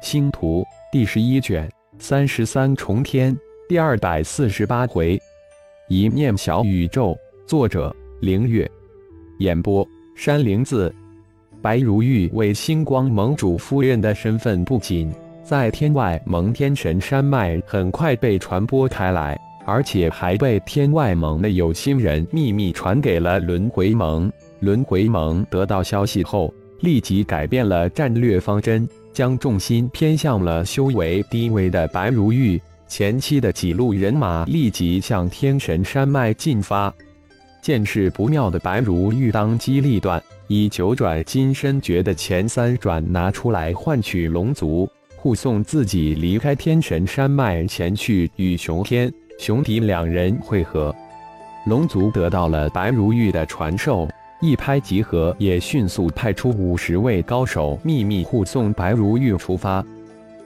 星图第十一卷三十三重天第二百四十八回，一念小宇宙。作者：凌月。演播：山灵子。白如玉为星光盟主夫人的身份不仅在天外盟天神山脉很快被传播开来，而且还被天外盟的有心人秘密传给了轮回盟。轮回盟得到消息后，立即改变了战略方针。将重心偏向了修为低微的白如玉，前期的几路人马立即向天神山脉进发。见势不妙的白如玉当机立断，以九转金身诀的前三转拿出来换取龙族护送自己离开天神山脉，前去与熊天、熊迪两人会合。龙族得到了白如玉的传授。一拍即合，也迅速派出五十位高手秘密护送白如玉出发。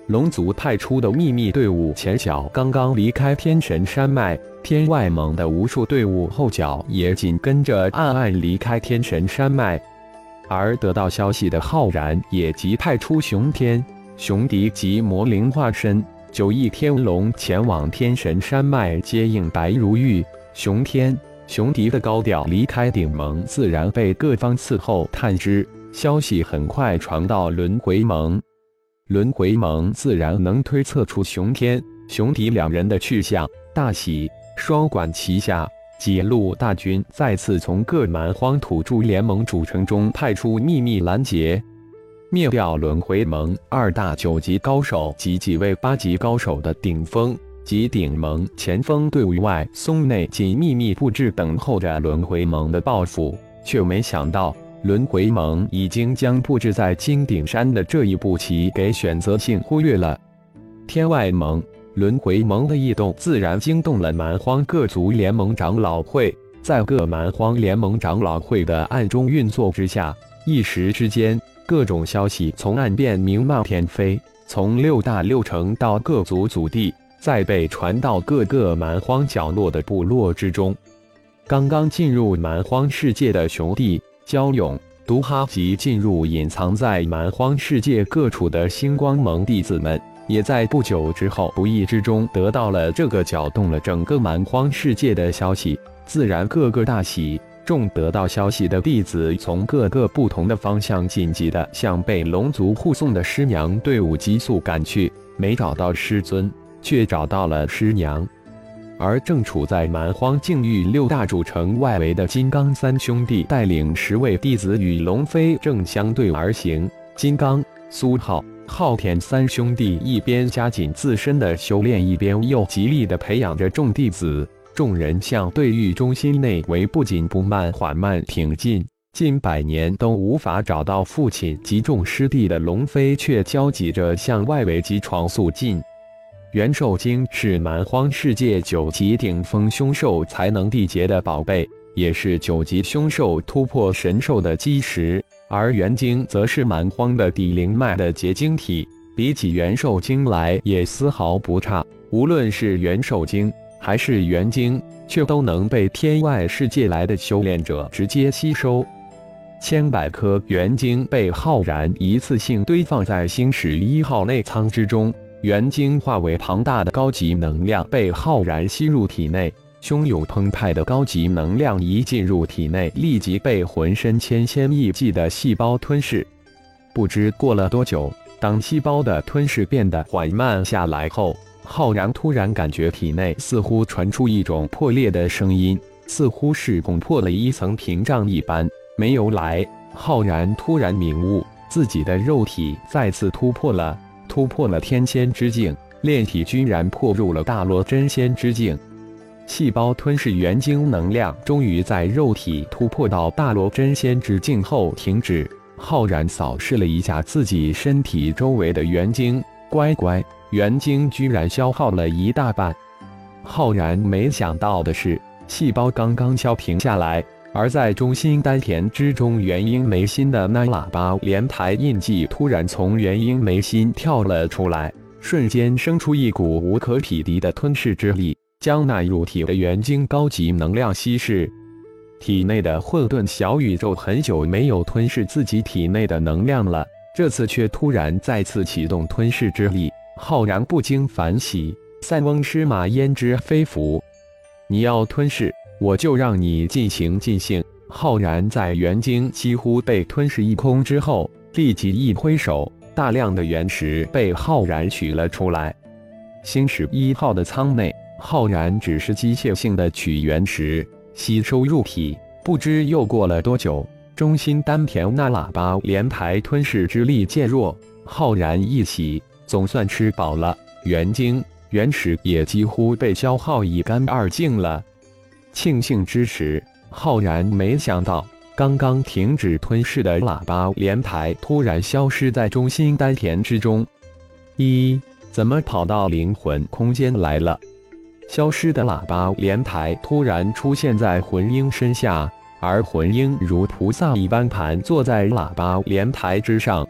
龙族派出的秘密队伍前脚刚刚离开天神山脉，天外盟的无数队伍后脚也紧跟着暗暗离开天神山脉。而得到消息的浩然也即派出熊天、熊迪及魔灵化身九翼天龙前往天神山脉接应白如玉。熊天。熊迪的高调离开顶盟，自然被各方伺候探知。消息很快传到轮回盟，轮回盟自然能推测出熊天、熊迪两人的去向，大喜，双管齐下，几路大军再次从各蛮荒土著联盟主城中派出秘密拦截，灭掉轮回盟二大九级高手及几位八级高手的顶峰。及顶盟前锋队伍外，松内仅秘密布置，等候着轮回盟的报复，却没想到轮回盟已经将布置在金顶山的这一步棋给选择性忽略了。天外盟、轮回盟的异动，自然惊动了蛮荒各族联盟长老会。在各蛮荒联盟长老会的暗中运作之下，一时之间，各种消息从岸边明漫天飞，从六大六城到各族祖地。再被传到各个蛮荒角落的部落之中。刚刚进入蛮荒世界的熊弟、焦勇、毒哈及进入隐藏在蛮荒世界各处的星光盟弟子们，也在不久之后不意之中得到了这个搅动了整个蛮荒世界的消息，自然个个大喜。众得到消息的弟子从各个不同的方向紧急的向被龙族护送的师娘队伍急速赶去，没找到师尊。却找到了师娘，而正处在蛮荒境域六大主城外围的金刚三兄弟带领十位弟子与龙飞正相对而行。金刚、苏浩、昊天三兄弟一边加紧自身的修炼，一边又极力的培养着众弟子。众人向对域中心内围不紧不慢、缓慢挺进，近百年都无法找到父亲及众师弟的龙飞，却焦急着向外围急闯速进。元兽精是蛮荒世界九级顶峰凶兽才能缔结的宝贝，也是九级凶兽突破神兽的基石。而元精则是蛮荒的底灵脉的结晶体，比起元兽精来也丝毫不差。无论是元兽精还是元精，却都能被天外世界来的修炼者直接吸收。千百颗元精被浩然一次性堆放在星矢一号内舱之中。元精化为庞大的高级能量，被浩然吸入体内。汹涌澎湃的高级能量一进入体内，立即被浑身千千亿计的细胞吞噬。不知过了多久，当细胞的吞噬变得缓慢下来后，浩然突然感觉体内似乎传出一种破裂的声音，似乎是攻破了一层屏障一般。没由来，浩然突然明悟，自己的肉体再次突破了。突破了天仙之境，炼体居然破入了大罗真仙之境。细胞吞噬元精能量，终于在肉体突破到大罗真仙之境后停止。浩然扫视了一下自己身体周围的元精，乖乖，元精居然消耗了一大半。浩然没想到的是，细胞刚刚消停下来。而在中心丹田之中，元婴眉心的那喇叭莲台印记突然从元婴眉心跳了出来，瞬间生出一股无可匹敌的吞噬之力，将那入体的元晶高级能量稀释。体内的混沌小宇宙很久没有吞噬自己体内的能量了，这次却突然再次启动吞噬之力。浩然不禁反喜，塞翁失马焉知非福。你要吞噬，我就让你尽情尽兴。浩然在元晶几乎被吞噬一空之后，立即一挥手，大量的原石被浩然取了出来。星矢一号的舱内，浩然只是机械性的取原石，吸收入体。不知又过了多久，中心丹田那喇叭连排吞噬之力渐弱，浩然一喜。总算吃饱了，元晶原石也几乎被消耗一干二净了。庆幸之时，浩然没想到，刚刚停止吞噬的喇叭莲台突然消失在中心丹田之中。一，怎么跑到灵魂空间来了？消失的喇叭莲台突然出现在魂婴身下，而魂婴如菩萨一般盘坐在喇叭莲台之上。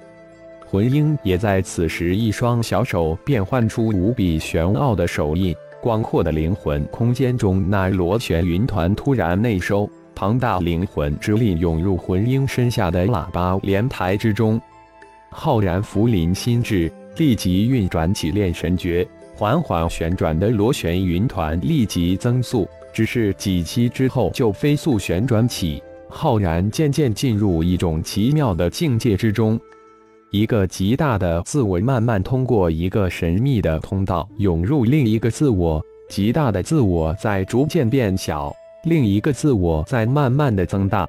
魂婴也在此时，一双小手变换出无比玄奥的手印。广阔的灵魂空间中，那螺旋云团突然内收，庞大灵魂之力涌入魂婴身下的喇叭莲台之中。浩然福临心智，立即运转起炼神诀，缓缓旋转的螺旋云团立即增速，只是几期之后就飞速旋转起。浩然渐渐进入一种奇妙的境界之中。一个极大的自我慢慢通过一个神秘的通道涌入另一个自我，极大的自我在逐渐变小，另一个自我在慢慢的增大。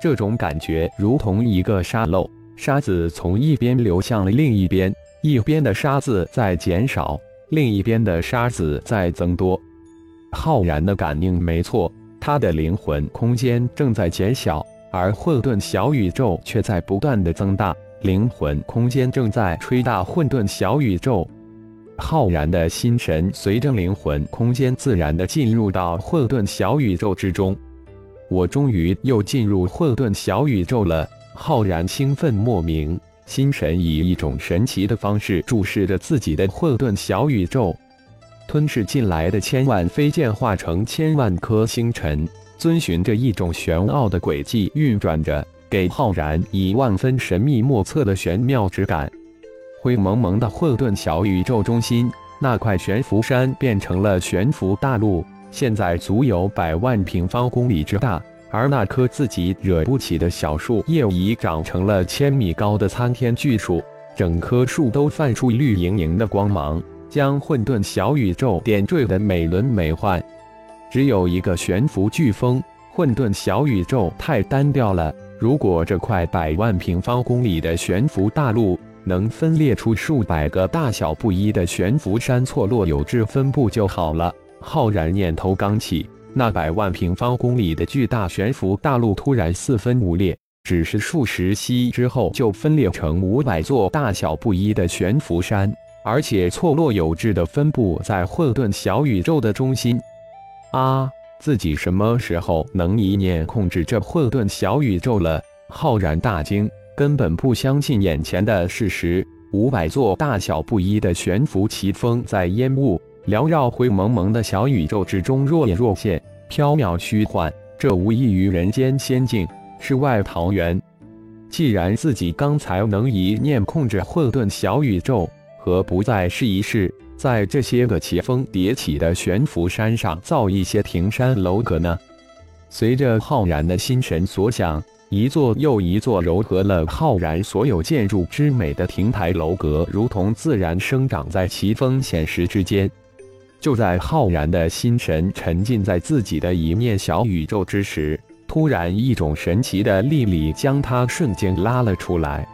这种感觉如同一个沙漏，沙子从一边流向了另一边，一边的沙子在减少，另一边的沙子在增多。浩然的感应没错，他的灵魂空间正在减小，而混沌小宇宙却在不断的增大。灵魂空间正在吹大混沌小宇宙，浩然的心神随着灵魂空间自然的进入到混沌小宇宙之中。我终于又进入混沌小宇宙了，浩然兴奋莫名，心神以一种神奇的方式注视着自己的混沌小宇宙，吞噬进来的千万飞剑化成千万颗星辰，遵循着一种玄奥的轨迹运转着。给浩然以万分神秘莫测的玄妙之感。灰蒙蒙的混沌小宇宙中心，那块悬浮山变成了悬浮大陆，现在足有百万平方公里之大。而那棵自己惹不起的小树叶已长成了千米高的参天巨树，整棵树都泛出绿莹莹的光芒，将混沌小宇宙点缀得美轮美奂。只有一个悬浮飓风，混沌小宇宙太单调了。如果这块百万平方公里的悬浮大陆能分裂出数百个大小不一的悬浮山，错落有致分布就好了。浩然念头刚起，那百万平方公里的巨大悬浮大陆突然四分五裂，只是数十息之后就分裂成五百座大小不一的悬浮山，而且错落有致的分布在混沌小宇宙的中心。啊！自己什么时候能一念控制这混沌小宇宙了？浩然大惊，根本不相信眼前的事实。五百座大小不一的悬浮奇峰在烟雾缭绕、灰蒙蒙的小宇宙之中若隐若现、飘渺虚幻，这无异于人间仙境，世外桃源。既然自己刚才能一念控制混沌小宇宙，何不再试一试？在这些个奇峰叠起的悬浮山上造一些亭山楼阁呢？随着浩然的心神所想，一座又一座糅合了浩然所有建筑之美的亭台楼阁，如同自然生长在奇峰险石之间。就在浩然的心神沉浸在自己的一面小宇宙之时，突然一种神奇的力力将他瞬间拉了出来。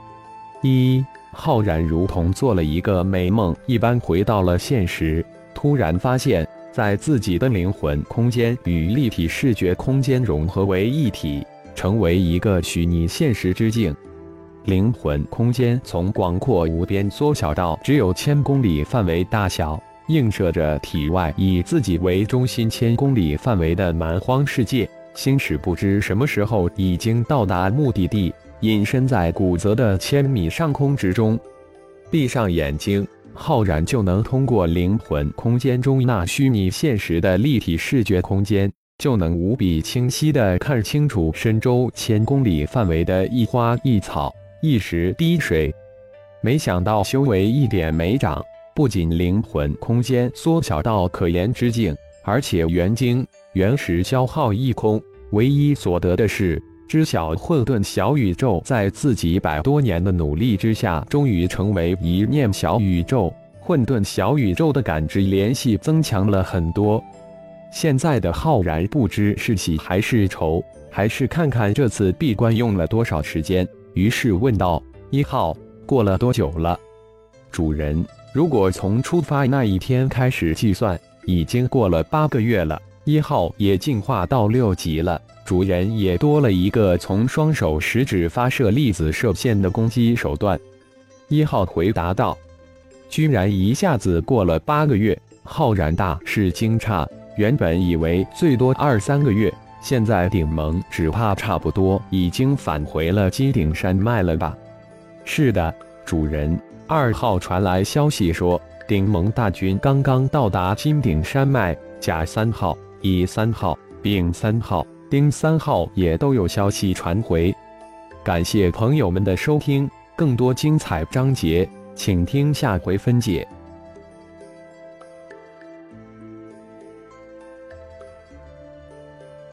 一。浩然如同做了一个美梦一般回到了现实，突然发现，在自己的灵魂空间与立体视觉空间融合为一体，成为一个虚拟现实之境。灵魂空间从广阔无边缩小到只有千公里范围大小，映射着体外以自己为中心千公里范围的蛮荒世界。星矢不知什么时候已经到达目的地。隐身在古泽的千米上空之中，闭上眼睛，浩然就能通过灵魂空间中那虚拟现实的立体视觉空间，就能无比清晰地看清楚深周千公里范围的一花一草、一石滴水、没想到修为一点没长，不仅灵魂空间缩小到可言之境，而且元精、原石消耗一空，唯一所得的是。知晓混沌小宇宙在自己百多年的努力之下，终于成为一念小宇宙。混沌小宇宙的感知联系增强了很多。现在的浩然不知是喜还是愁，还是看看这次闭关用了多少时间。于是问道：“一号，过了多久了？”主人，如果从出发那一天开始计算，已经过了八个月了。一号也进化到六级了。主人也多了一个从双手食指发射粒子射线的攻击手段。一号回答道：“居然一下子过了八个月，浩然大是惊诧。原本以为最多二三个月，现在顶盟只怕差不多已经返回了金顶山脉了吧？”“是的，主人。”二号传来消息说，顶盟大军刚刚到达金顶山脉，甲三号、乙三号、丙三号。丁三号也都有消息传回，感谢朋友们的收听，更多精彩章节，请听下回分解。